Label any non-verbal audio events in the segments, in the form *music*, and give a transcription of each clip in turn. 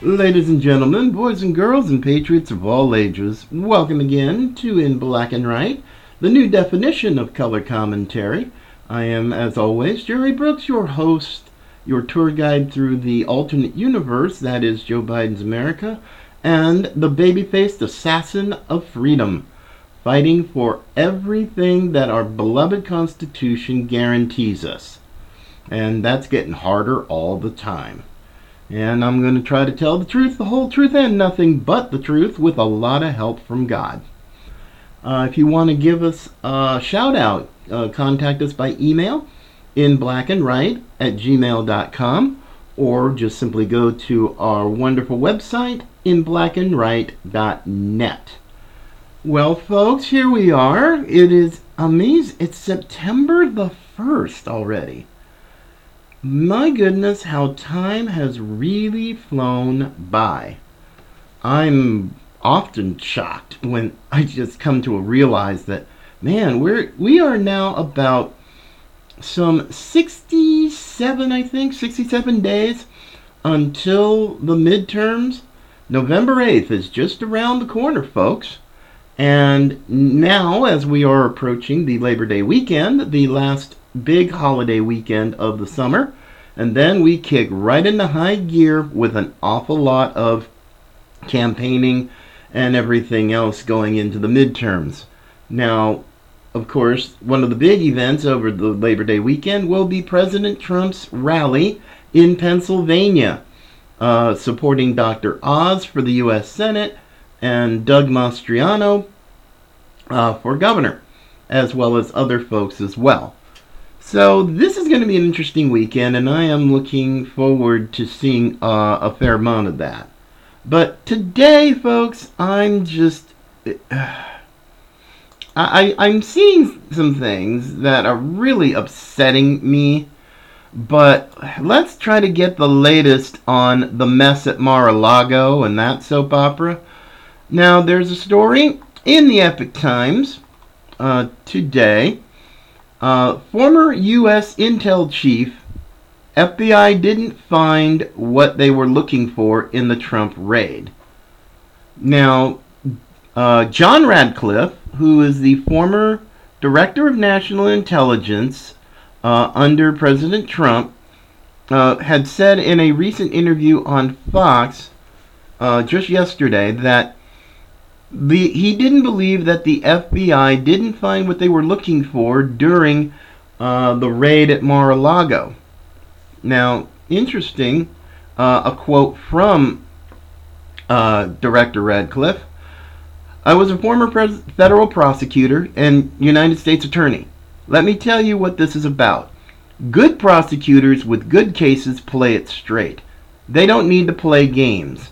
Ladies and gentlemen, boys and girls, and patriots of all ages, welcome again to In Black and Right, the new definition of color commentary. I am, as always, Jerry Brooks, your host, your tour guide through the alternate universe that is Joe Biden's America, and the baby-faced assassin of freedom, fighting for everything that our beloved Constitution guarantees us. And that's getting harder all the time. And I'm going to try to tell the truth, the whole truth, and nothing but the truth with a lot of help from God. Uh, if you want to give us a shout out, uh, contact us by email in black and right at gmail.com or just simply go to our wonderful website in blackandright.net. Well, folks, here we are. It is amazing. It's September the 1st already. My goodness, how time has really flown by. I'm often shocked when I just come to realize that, man, we're we are now about some 67, I think, 67 days until the midterms. November 8th is just around the corner, folks. And now, as we are approaching the Labor Day weekend, the last big holiday weekend of the summer, and then we kick right into high gear with an awful lot of campaigning and everything else going into the midterms. Now, of course, one of the big events over the Labor Day weekend will be President Trump's rally in Pennsylvania, uh, supporting Dr. Oz for the U.S. Senate and Doug Mastriano uh, for governor, as well as other folks as well. So this is going to be an interesting weekend, and I am looking forward to seeing uh, a fair amount of that. But today, folks, I'm just. I, I'm seeing some things that are really upsetting me, but let's try to get the latest on the mess at Mar-a-Lago and that soap opera. Now, there's a story in the Epoch Times uh, today. Uh, former U.S. Intel chief, FBI didn't find what they were looking for in the Trump raid. Now, uh, John Ratcliffe, who is the former Director of National Intelligence uh, under President Trump, uh, had said in a recent interview on Fox uh, just yesterday that the, he didn't believe that the FBI didn't find what they were looking for during uh, the raid at Mar-a-Lago. Now, interesting, a quote from Director Ratcliffe. I was a former pres- federal prosecutor and United States attorney. Let me tell you what this is about. Good prosecutors with good cases play it straight. They don't need to play games.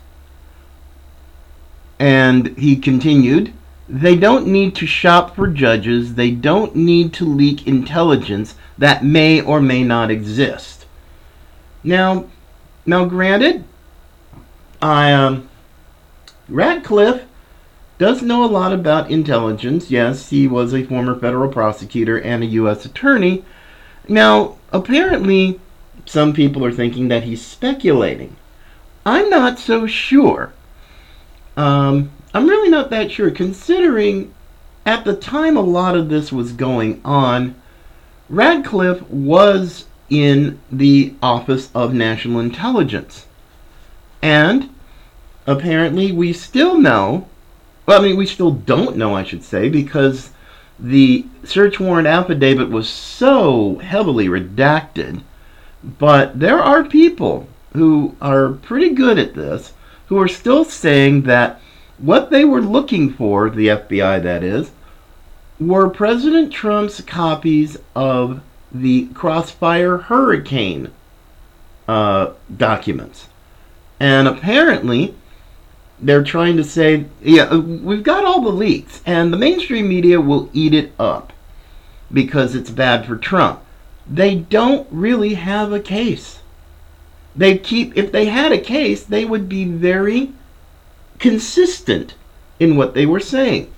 And he continued, they don't need to shop for judges. They don't need to leak intelligence that may or may not exist. Now, now granted, I um, Ratcliffe does know a lot about intelligence. Yes, he was a former federal prosecutor and a U.S. attorney. Now, apparently, some people are thinking that he's speculating. I'm not so sure. Um, I'm really not that sure, considering at the time a lot of this was going on, Ratcliffe was in the Office of National Intelligence. And apparently, we still know, well, I mean, we still don't know, I should say, because the search warrant affidavit was so heavily redacted. But there are people who are pretty good at this who are still saying that what they were looking for, the FBI that is, were President Trump's copies of the Crossfire Hurricane uh, documents. And apparently, they're trying to say, yeah, uh, we've got all the leaks, and the mainstream media will eat it up because it's bad for Trump. they don't really have a case. They keep if they had a case, they would be very consistent in what they were saying.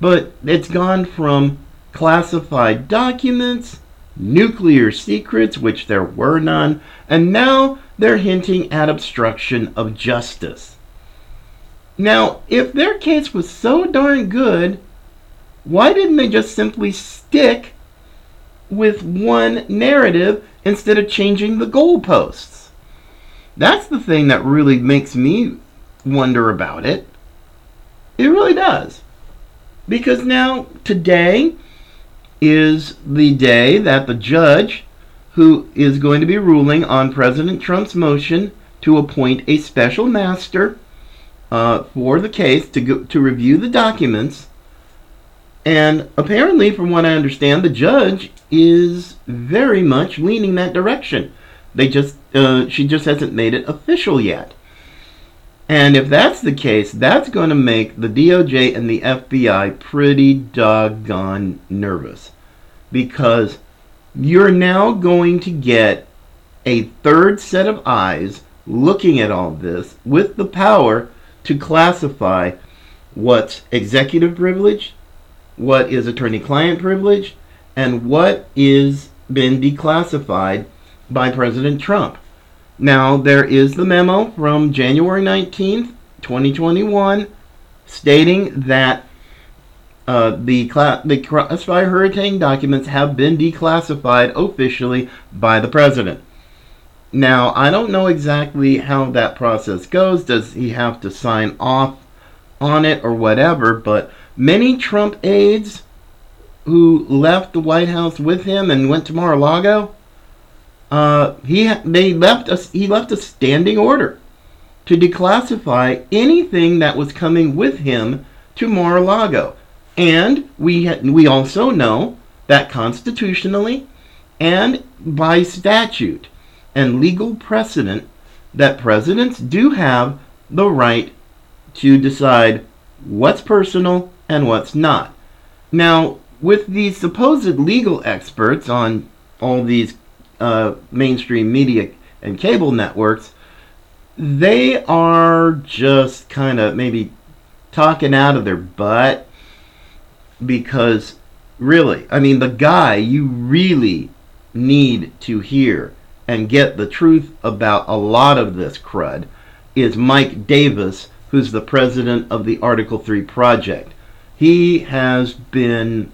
But it's gone from classified documents, nuclear secrets, which there were none, and now they're hinting at obstruction of justice. Now, if their case was so darn good, why didn't they just simply stick with one narrative instead of changing the goalposts? That's the thing that really makes me wonder about it. It really does. Because now, today is the day that the judge who is going to be ruling on President Trump's motion to appoint a special master uh, for the case to go, to review the documents. And apparently, from what I understand, the judge is very much leaning that direction. They just uh, she just hasn't made it official yet. And if that's the case, that's going to make the DOJ and the FBI pretty doggone nervous. Because you're now going to get a third set of eyes looking at all this with the power to classify what's executive privilege, what is attorney client privilege, and what is been declassified by President Trump. Now, there is the memo from January 19th, 2021, stating that uh, the, cla- the classified hurricane documents have been declassified officially by the president. Now, I don't know exactly how that process goes. Does he have to sign off on it or whatever? But many Trump aides who left the White House with him and went to Mar-a-Lago, uh, he they left us. He left a standing order to declassify anything that was coming with him to Mar-a-Lago, and we ha- we also know that constitutionally and by statute and legal precedent that presidents do have the right to decide what's personal and what's not. Now, with these supposed legal experts on all these uh, mainstream media and cable networks, they are just kind of maybe talking out of their butt because really, I mean, the guy you really need to hear and get the truth about a lot of this crud is Mike Davis, who's the president of the Article 3 Project. He has been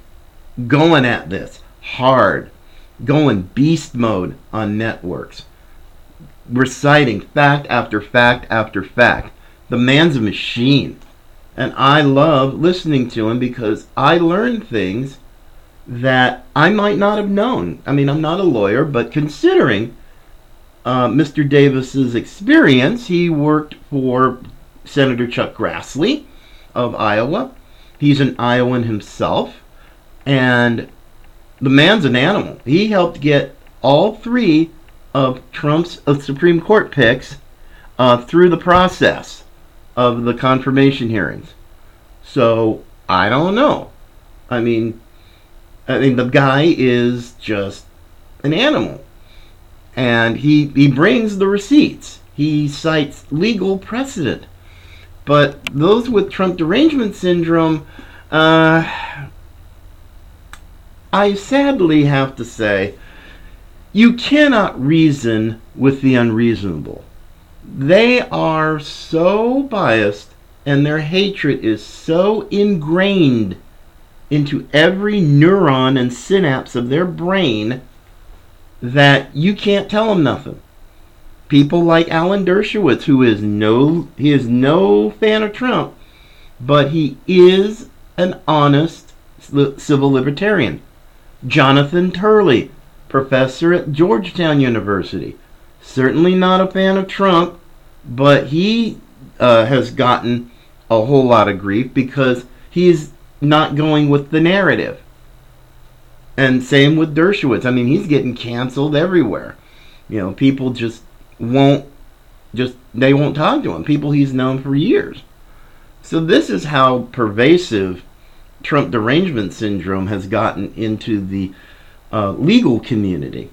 going at this hard going beast mode on networks, reciting fact after fact after fact. The man's a machine. And I love listening to him because I learn things that I might not have known. I mean, I'm not a lawyer, but considering uh, Mr. Davis's experience, he worked for Senator Chuck Grassley of Iowa. He's an Iowan himself, and the man's an animal. He helped get all three of Trump's Supreme Court picks uh, through the process of the confirmation hearings. So I don't know. I mean, I mean the guy is just an animal, and he he brings the receipts. He cites legal precedent, but those with Trump derangement syndrome. Uh, I sadly have to say, you cannot reason with the unreasonable. They are so biased and their hatred is so ingrained into every neuron and synapse of their brain that you can't tell them nothing. People like Alan Dershowitz, who is no he is no fan of Trump, but he is an honest civil libertarian. Jonathan Turley, professor at Georgetown University. Certainly not a fan of Trump, but he uh, has gotten a whole lot of grief because he's not going with the narrative. And same with Dershowitz. I mean, he's getting canceled everywhere. You know, people just won't just they won't talk to him. People he's known for years. So this is how pervasive Trump derangement syndrome has gotten into the uh, legal community.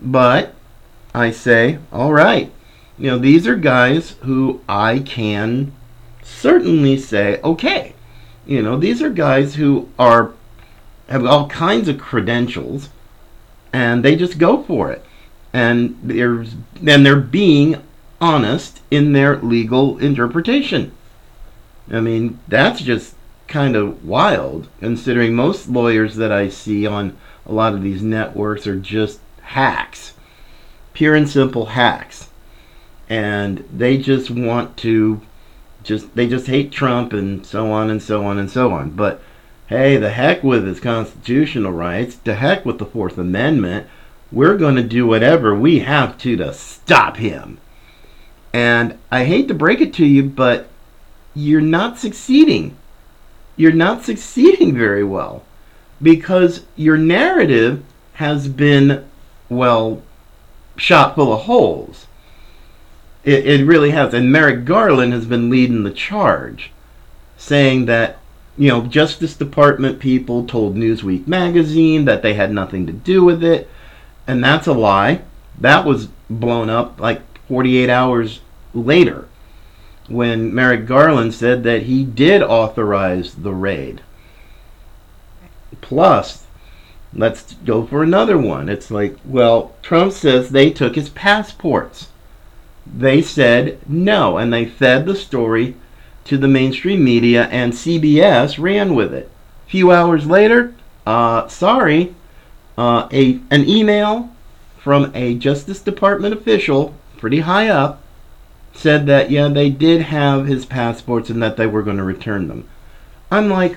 But I say, all right, you know, these are guys who I can certainly say, okay, you know, these are guys who are have all kinds of credentials, and they just go for it, and there's and they're being honest in their legal interpretation. I mean, that's just kind of wild, considering most lawyers that I see on a lot of these networks are just hacks, pure and simple hacks, and they just want to just they just hate Trump and so on and so on and so on. But hey, the heck with his constitutional rights, to heck with the Fourth Amendment. We're going to do whatever we have to to stop him. And I hate to break it to you, but you're not succeeding. You're not succeeding very well because your narrative has been, well, shot full of holes. It, it really has. And Merrick Garland has been leading the charge, saying that, you know, Justice Department people told Newsweek magazine that they had nothing to do with it. And that's a lie. That was blown up like 48 hours later when Merrick Garland said that he did authorize the raid. Plus, let's go for another one. It's like, well, Trump says they took his passports. They said no, and they fed the story to the mainstream media, and CBS ran with it. A few hours later, uh, sorry, uh, a an email from a Justice Department official, pretty high up, said that yeah, they did have his passports and that they were going to return them. I'm like,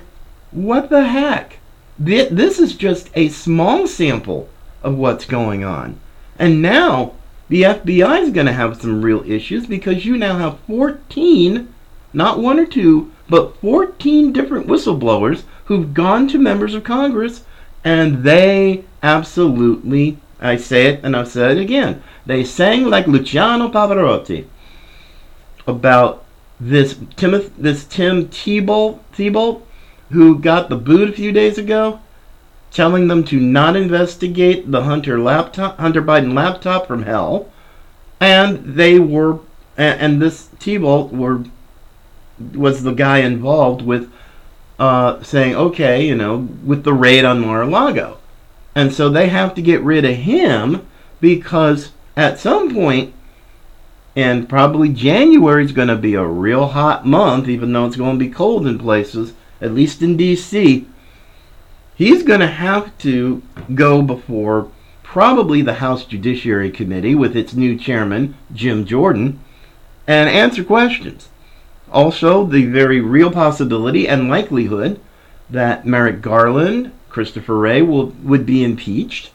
what the heck? Thi- This is just a small sample of what's going on. And now the FBI is going to have some real issues because you now have 14, not one or two, but 14 different whistleblowers who've gone to members of Congress and they absolutely, I say it and I'll say it again, they sang like Luciano Pavarotti about this Timoth- this Tim Thibault, Thibault who got the boot a few days ago, telling them to not investigate the Hunter laptop, Hunter Biden laptop from hell, and they were, and, and this Thibault were was the guy involved with uh, saying, okay, you know, with the raid on Mar-a-Lago, and so they have to get rid of him because at some point and probably January is going to be a real hot month, even though it's going to be cold in places, at least in D.C. He's going to have to go before probably the House Judiciary Committee with its new chairman, Jim Jordan, and answer questions. Also, the very real possibility and likelihood that Merrick Garland, Christopher Wray will, would be impeached.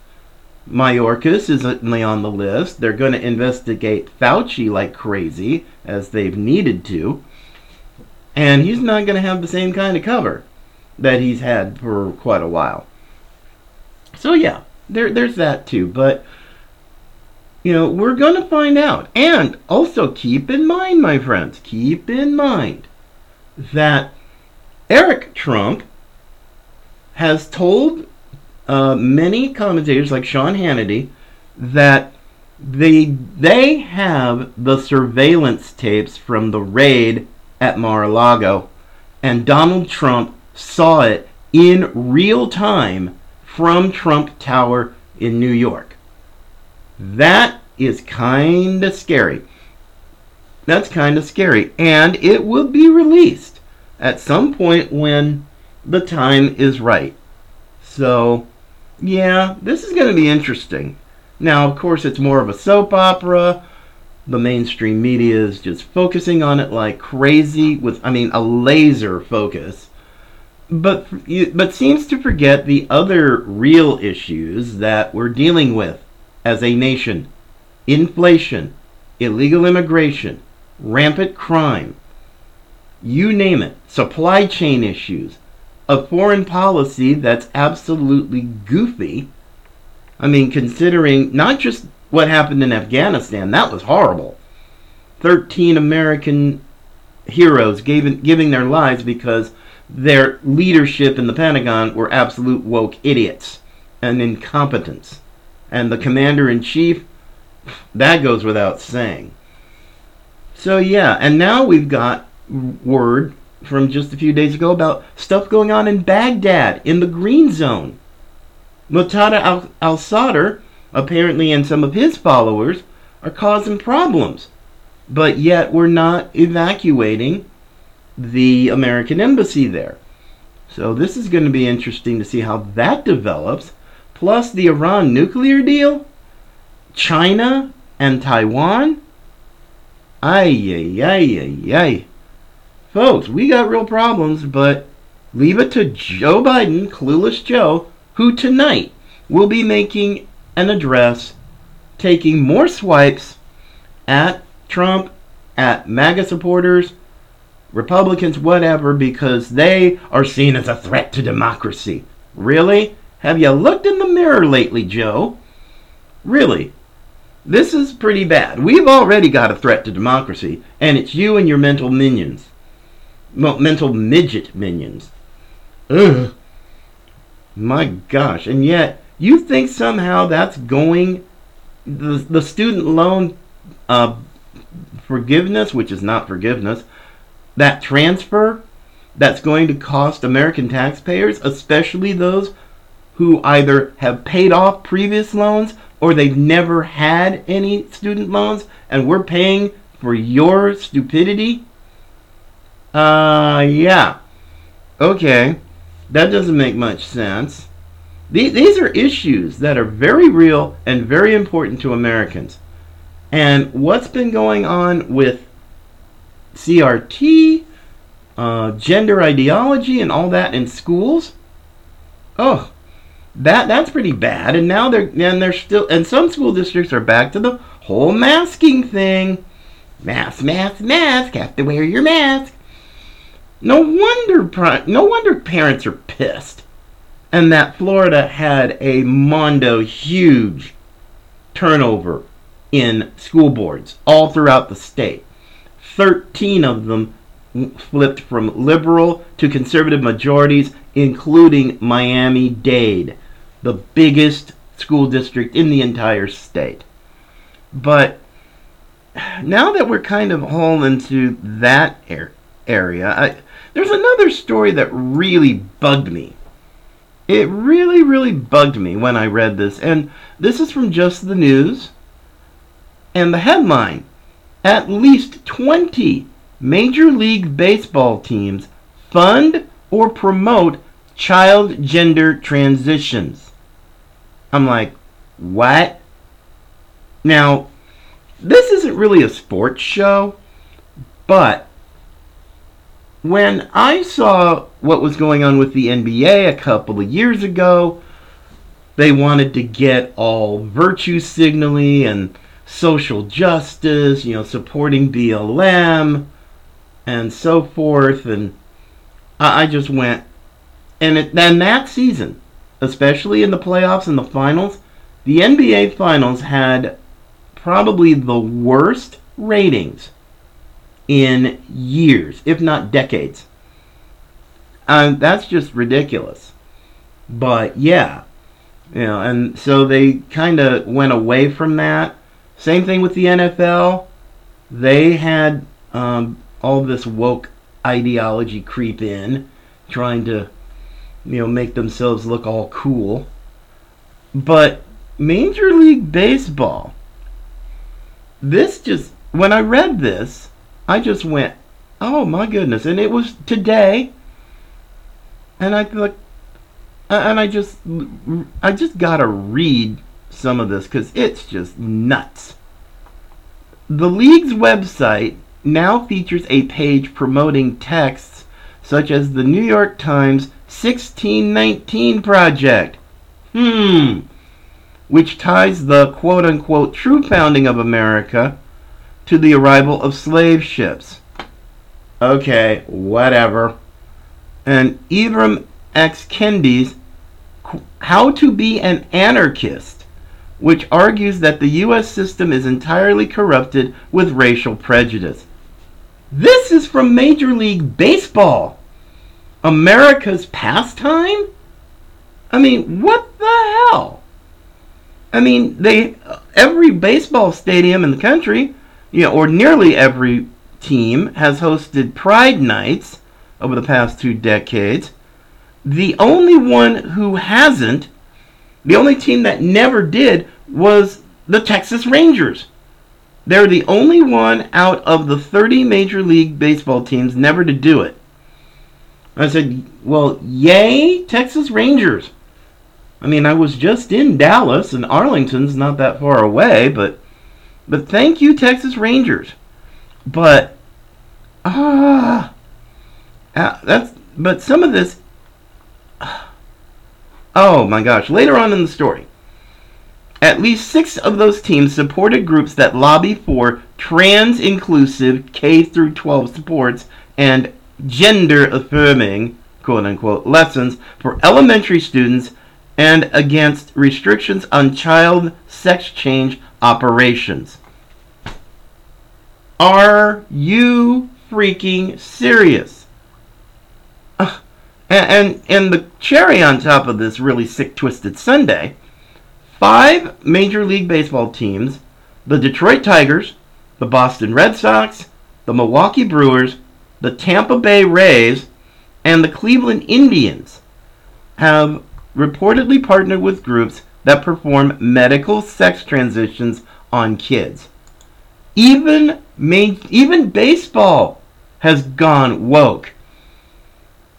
Mayorkas is certainly on the list. They're going to investigate Fauci like crazy, as they've needed to. And he's not going to have the same kind of cover that he's had for quite a while. So, yeah, there, there's that too. But, you know, we're going to find out. And also keep in mind, my friends, keep in mind that Eric Trump has told uh, many commentators like Sean Hannity that they they have the surveillance tapes from the raid at Mar-a-Lago, and Donald Trump saw it in real time from Trump Tower in New York. That is kind of scary. That's kind of scary, and it will be released at some point when the time is right. So, yeah, this is going to be interesting. Now, of course, it's more of a soap opera. The mainstream media is just focusing on it like crazy with, I mean, a laser focus. But, but seems to forget the other real issues that we're dealing with as a nation inflation, illegal immigration, rampant crime, you name it, supply chain issues, a foreign policy that's absolutely goofy. I mean, considering not just what happened in Afghanistan, that was horrible. 13 American heroes gave, giving their lives because their leadership in the Pentagon were absolute woke idiots. and incompetence. And the commander in chief, that goes without saying. So, yeah, and now we've got word from just a few days ago about stuff going on in Baghdad in the green zone. Muqtada al Sadr, apparently, and some of his followers are causing problems. But yet, we're not evacuating the American embassy there. So, this is going to be interesting to see how that develops. Plus, the Iran nuclear deal, China and Taiwan. Ay, ay, ay, ay, ay. Folks, we got real problems, but leave it to Joe Biden, clueless Joe, who tonight will be making an address taking more swipes at Trump, at MAGA supporters, Republicans, whatever, because they are seen as a threat to democracy. Really? Have you looked in the mirror lately, Joe? Really? This is pretty bad. We've already got a threat to democracy, and it's you and your mental minions. Well, mental midget minions. Ugh. My gosh. And yet, you think somehow that's going. The, the student loan uh, forgiveness, which is not forgiveness, that transfer that's going to cost American taxpayers, especially those who either have paid off previous loans or they've never had any student loans and we're paying for your stupidity? Uh, yeah. Okay. That doesn't make much sense. These are issues that are very real and very important to Americans. And what's been going on with CRT, uh, gender ideology, and all that in schools? Oh, that that's pretty bad. And now they're and they're still and some school districts are back to the whole masking thing. Mask, mask, mask. Have to wear your mask. No wonder, no wonder parents are pissed and that Florida had a mondo huge turnover in school boards all throughout the state. 13 of them flipped from liberal to conservative majorities, including Miami Dade, the biggest school district in the entire state. But now that we're kind of all into that area, I, there's another story that really bugged me it really, really bugged me when I read this. And this is from Just the News. And the headline At least 20 Major League Baseball teams fund or promote child gender transitions. I'm like, what? Now, this isn't really a sports show, but when I saw what was going on with the NBA a couple of years ago, they wanted to get all virtue signaling and social justice, you know, supporting BLM and so forth. And I, just went, and then that season, especially in the playoffs and the finals, the NBA finals had probably the worst ratings in years, if not decades. And that's just ridiculous. But yeah, you know, and so they kind of went away from that. Same thing with the NFL. They had um, all this woke ideology creep in, trying to, you know, make themselves look all cool. But Major League Baseball, this just, when I read this, I just went, oh my goodness. And it was today. And I like, and I just, I just gotta read some of this because it's just nuts. The league's website now features a page promoting texts such as the New York Times 1619 Project. Hmm. Which ties the quote unquote true founding of America to the arrival of slave ships. Okay, whatever. And Ibram X. Kendi's How to Be an Antiracist, which argues that the U.S. system is entirely corrupted with racial prejudice. This is from Major League Baseball. America's pastime? I mean, what the hell? I mean, they every baseball stadium in the country, you know, or nearly every team has hosted Pride nights over the past two decades. The only one who hasn't, the only team that never did, was the Texas Rangers. They're the only one out of the 30 Major League Baseball teams never to do it. I said, well, yay, Texas Rangers. I mean, I was just in Dallas, and Arlington's not that far away, but but thank you, Texas Rangers. But ah, uh, that's but some of this. oh my gosh! Later on in the story, at least six of those teams supported groups that lobby for trans-inclusive K through 12 sports and gender-affirming quote unquote lessons for elementary students and against restrictions on child sex change operations. Are you freaking serious? Uh, and, and, and the cherry on top of this really sick, twisted Sunday five Major League Baseball teams the Detroit Tigers, the Boston Red Sox, the Milwaukee Brewers, the Tampa Bay Rays, and the Cleveland Indians have reportedly partnered with groups that perform medical sex transitions on kids. Even made, even baseball has gone woke.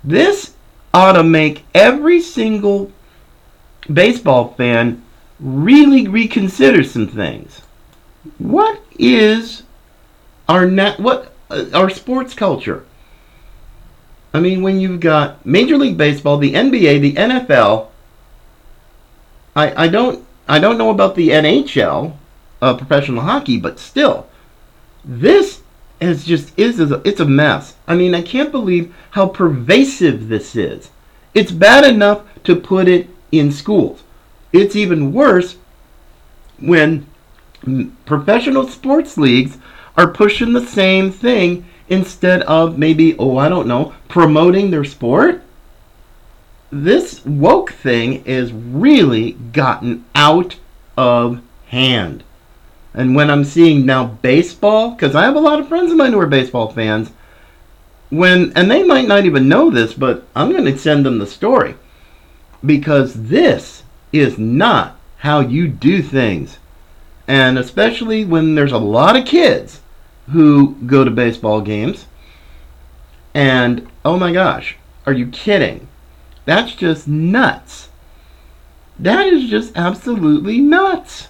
This ought to make every single baseball fan really reconsider some things. What is our net what our sports culture? I mean, when you've got Major League Baseball, the NBA, the NFL, I, I don't I don't know about the NHL, uh, professional hockey, but still, this is just is a, it's a mess. I mean, I can't believe how pervasive this is. It's bad enough to put it in schools. It's even worse when professional sports leagues are pushing the same thing instead of maybe, oh, I don't know, promoting their sport. This woke thing is really gotten out of hand. And when I'm seeing now baseball, because I have a lot of friends of mine who are baseball fans, when and they might not even know this, but I'm going to send them the story because this is not how you do things. And especially when there's a lot of kids who go to baseball games. And oh my gosh, are you kidding? That's just nuts. That is just absolutely nuts.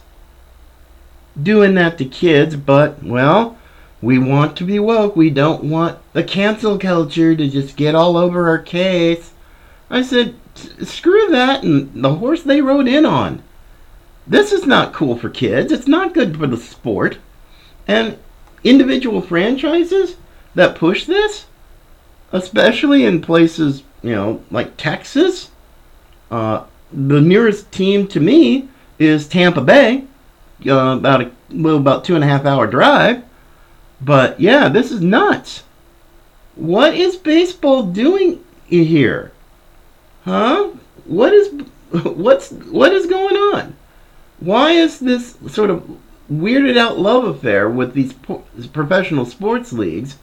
Doing that to kids, but well, we want to be woke. We don't want the cancel culture to just get all over our case. I said, screw that and the horse they rode in on. This is not cool for kids. It's not good for the sport. And individual franchises that push this, especially in places, you know, like Texas, uh, the nearest team to me is Tampa Bay, uh, about a well, about two and a half hour drive. But yeah, this is nuts. What is baseball doing here? Huh? What is *laughs* what's what is going on? Why is this sort of weirded out love affair with these professional sports leagues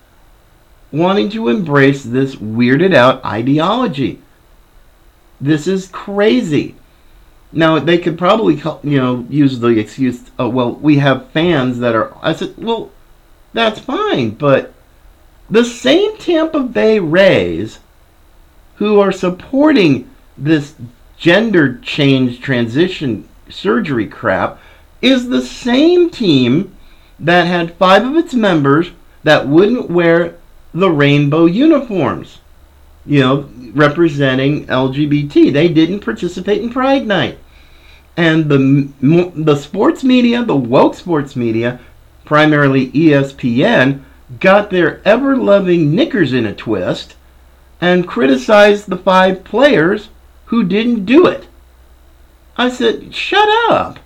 wanting to embrace this weirded out ideology? This is crazy. Now they could probably you know use the excuse, oh, well, we have fans that are. I said, well, that's fine, but the same Tampa Bay Rays who are supporting this gender change transition surgery crap is the same team that had five of its members that wouldn't wear the rainbow uniforms, you know, representing LGBT. They didn't participate in Pride Night. And the, the sports media, the woke sports media, primarily ESPN, got their ever loving knickers in a twist and criticized the five players who didn't do it. I said, shut up.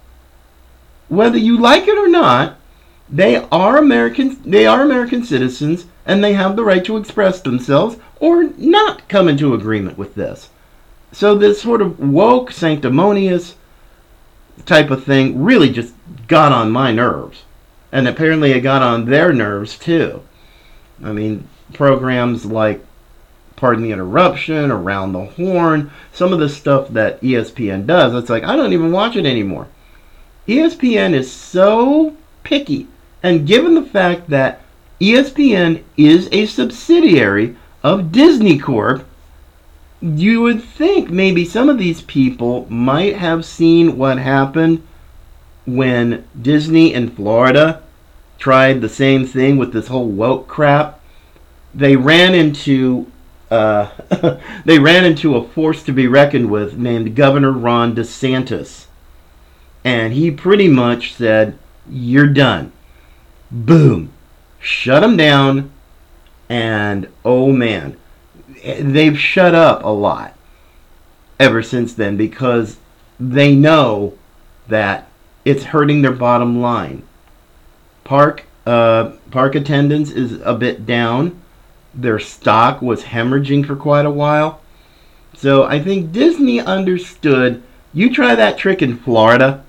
Whether you like it or not, they are American they are American citizens and they have the right to express themselves or not come into agreement with this. So this sort of woke, sanctimonious type of thing really just got on my nerves. And apparently it got on their nerves too. I mean, programs like Pardon the Interruption, Around the Horn, some of the stuff that ESPN does, it's like I don't even watch it anymore. ESPN is so picky. And given the fact that ESPN is a subsidiary of Disney Corp, you would think maybe some of these people might have seen what happened when Disney in Florida tried the same thing with this whole woke crap. They ran into uh, *laughs* they ran into a force to be reckoned with named Governor Ron DeSantis, and he pretty much said, "You're done." Boom, shut them down, and oh man, they've shut up a lot ever since then because they know that it's hurting their bottom line. Park uh, park attendance is a bit down. Their stock was hemorrhaging for quite a while. So I think Disney understood. You try that trick in Florida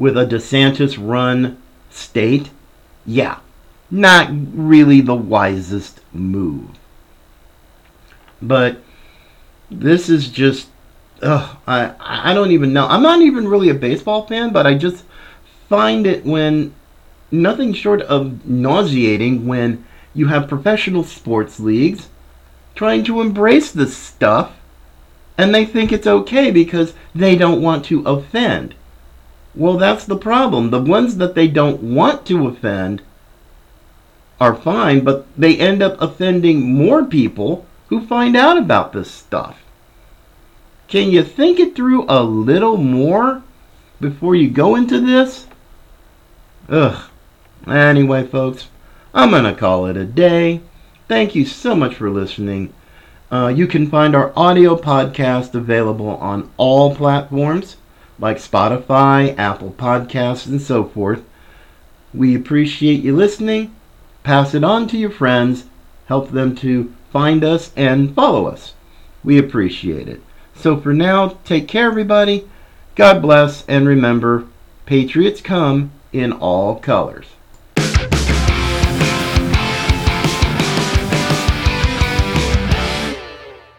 with a DeSantis run state. Yeah, not really the wisest move. But this is just ugh, I I don't even know. I'm not even really a baseball fan, but I just find it when nothing short of nauseating when you have professional sports leagues trying to embrace this stuff and they think it's okay because they don't want to offend. Well, that's the problem. The ones that they don't want to offend are fine, but they end up offending more people who find out about this stuff. Can you think it through a little more before you go into this? Ugh. Anyway, folks, I'm going to call it a day. Thank you so much for listening. Uh, you can find our audio podcast available on all platforms like Spotify, Apple Podcasts, and so forth. We appreciate you listening. Pass it on to your friends. Help them to find us and follow us. We appreciate it. So for now, take care, everybody. God bless, and remember, Patriots come in all colors.